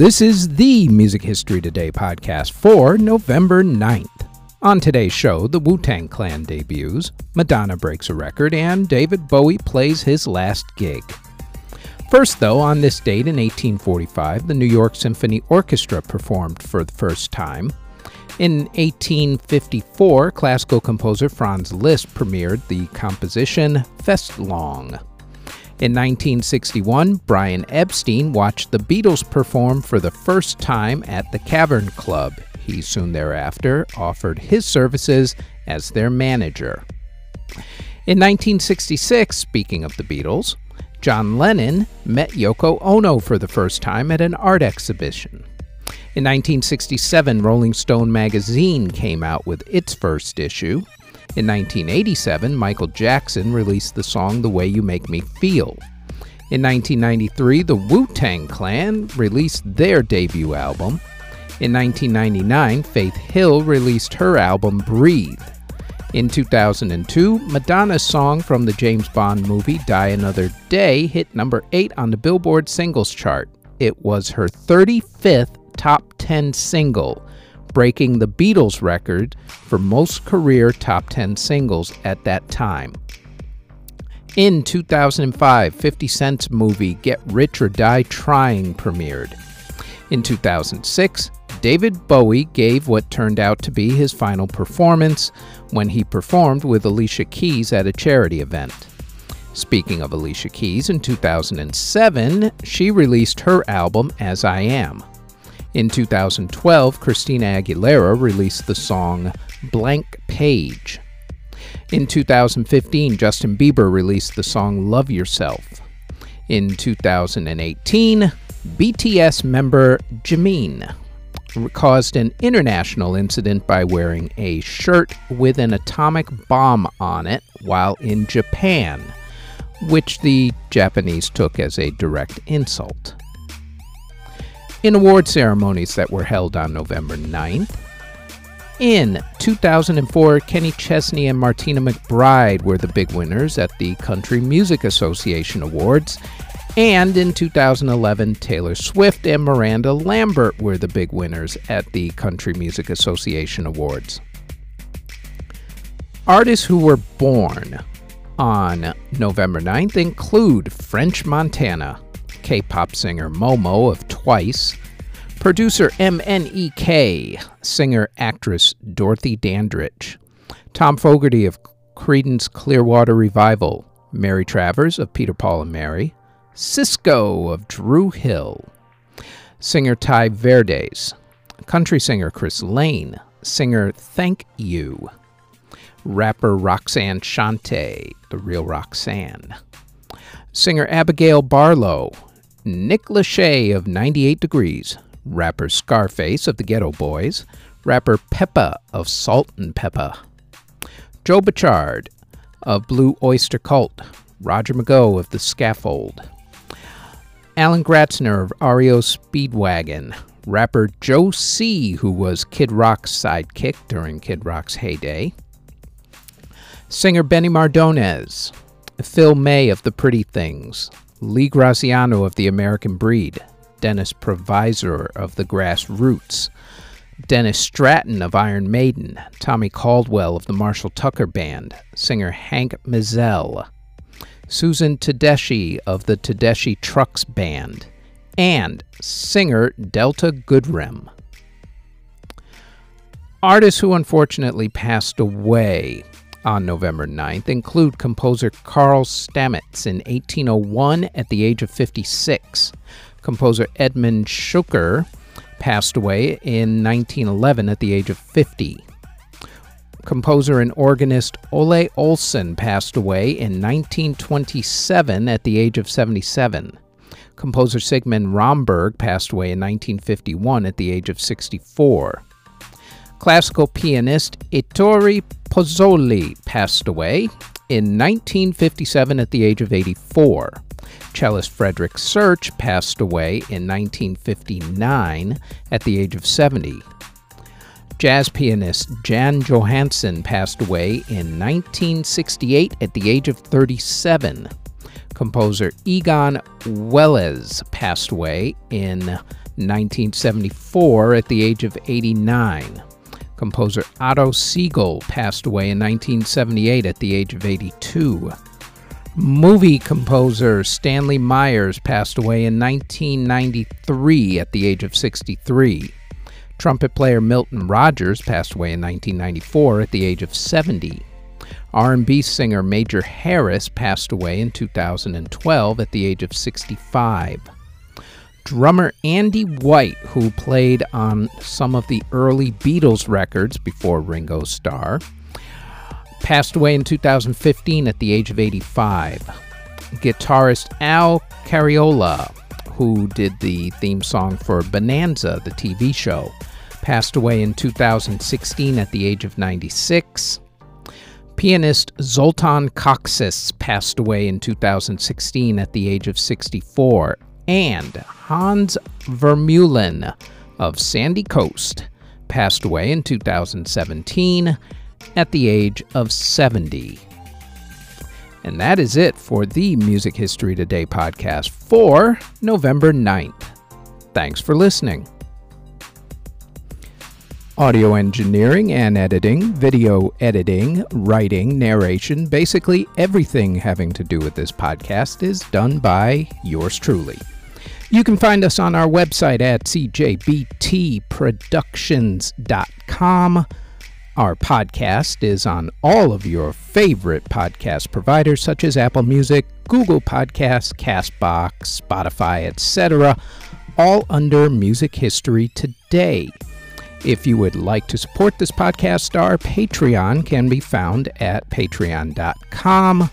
This is the Music History Today podcast for November 9th. On today's show, the Wu Tang Clan debuts, Madonna breaks a record, and David Bowie plays his last gig. First, though, on this date in 1845, the New York Symphony Orchestra performed for the first time. In 1854, classical composer Franz Liszt premiered the composition Festklänge. In 1961, Brian Epstein watched the Beatles perform for the first time at the Cavern Club. He soon thereafter offered his services as their manager. In 1966, speaking of the Beatles, John Lennon met Yoko Ono for the first time at an art exhibition. In 1967, Rolling Stone magazine came out with its first issue. In 1987, Michael Jackson released the song The Way You Make Me Feel. In 1993, the Wu Tang Clan released their debut album. In 1999, Faith Hill released her album Breathe. In 2002, Madonna's song from the James Bond movie Die Another Day hit number 8 on the Billboard singles chart. It was her 35th top 10 single breaking the Beatles record for most career top 10 singles at that time. In 2005, 50 Cent's movie Get Rich or Die Trying premiered. In 2006, David Bowie gave what turned out to be his final performance when he performed with Alicia Keys at a charity event. Speaking of Alicia Keys, in 2007, she released her album As I Am. In 2012, Christina Aguilera released the song Blank Page. In 2015, Justin Bieber released the song Love Yourself. In 2018, BTS member Jimin caused an international incident by wearing a shirt with an atomic bomb on it while in Japan, which the Japanese took as a direct insult. In award ceremonies that were held on November 9th, in 2004, Kenny Chesney and Martina McBride were the big winners at the Country Music Association Awards. And in 2011, Taylor Swift and Miranda Lambert were the big winners at the Country Music Association Awards. Artists who were born on November 9th include French Montana, K pop singer Momo of Twice, producer MNEK, singer actress Dorothy Dandridge, Tom Fogerty of Creedence Clearwater Revival, Mary Travers of Peter Paul and Mary, Sisqó of Dru Hill, singer Ty Verdes, country singer Chris Lane, singer Thank You, rapper Roxanne Shante, the real Roxanne, singer Abigail Barlow, Nick Lachey of 98 Degrees, rapper Scarface of the Geto Boys, rapper Pepa of Salt-N-Pepa, Joe Bouchard of Blue Oyster Cult, Roger McGough of The Scaffold, Alan Gratzer of REO Speedwagon, rapper Joe C., who was Kid Rock's sidekick during Kid Rock's heyday, singer Benny Mardones, Phil May of The Pretty Things, Lee Graziano of The American Breed, Dennis Provisor of The Grassroots, Dennis Stratton of Iron Maiden, Tommy Caldwell of the Marshall Tucker Band, singer Hank Mizell, Susan Tedeschi of the Tedeschi Trucks Band, and singer Delta Goodrem. Artists who unfortunately passed away on November 9th include composer Carl Stamitz in 1801 at the age of 56, composer Edmund Schuker passed away in 1911 at the age of 50. Composer and organist Ole Olsen passed away in 1927 at the age of 77. Composer Sigmund Romberg passed away in 1951 at the age of 64. Classical pianist Ettore Pozzoli passed away in 1957 at the age of 84. Cellist Frederick Search passed away in 1959 at the age of 70. Jazz pianist Jan Johansson passed away in 1968 at the age of 37. Composer Egon Wellesz passed away in 1974 at the age of 89. Composer Otto Siegl passed away in 1978 at the age of 82. Movie composer Stanley Myers passed away in 1993 at the age of 63. Trumpet player Milton Rogers passed away in 1994 at the age of 70. R&B singer Major Harris passed away in 2012 at the age of 65. Drummer Andy White, who played on some of the early Beatles records before Ringo Starr, passed away in 2015 at the age of 85. Guitarist Al Caiola, who did the theme song for Bonanza, the TV show, passed away in 2016 at the age of 96. Pianist Zoltan Kocsis passed away in 2016 at the age of 64. And Hans Vermeulen of Sandy Coast passed away in 2017 at the age of 70. And that is it for the Music History Today podcast for November 9th. Thanks for listening. Audio engineering and editing, video editing, writing, narration, basically everything having to do with this podcast is done by yours truly. You can find us on our website at cjbtproductions.com. Our podcast is on all of your favorite podcast providers such as Apple Music, Google Podcasts, Castbox, Spotify, etc., all under Music History Today. If you would like to support this podcast, our Patreon can be found at patreon.com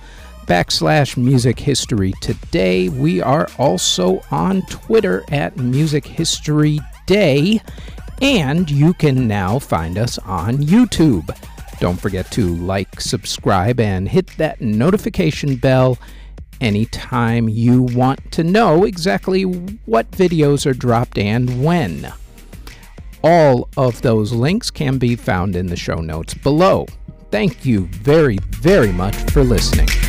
backslash music history today. We are also on Twitter at Music History Day and you can now find us on YouTube. Don't forget to like, subscribe, and hit that notification bell anytime you want to know exactly what videos are dropped and when. All of those links can be found in the show notes below. Thank you very, very much for listening.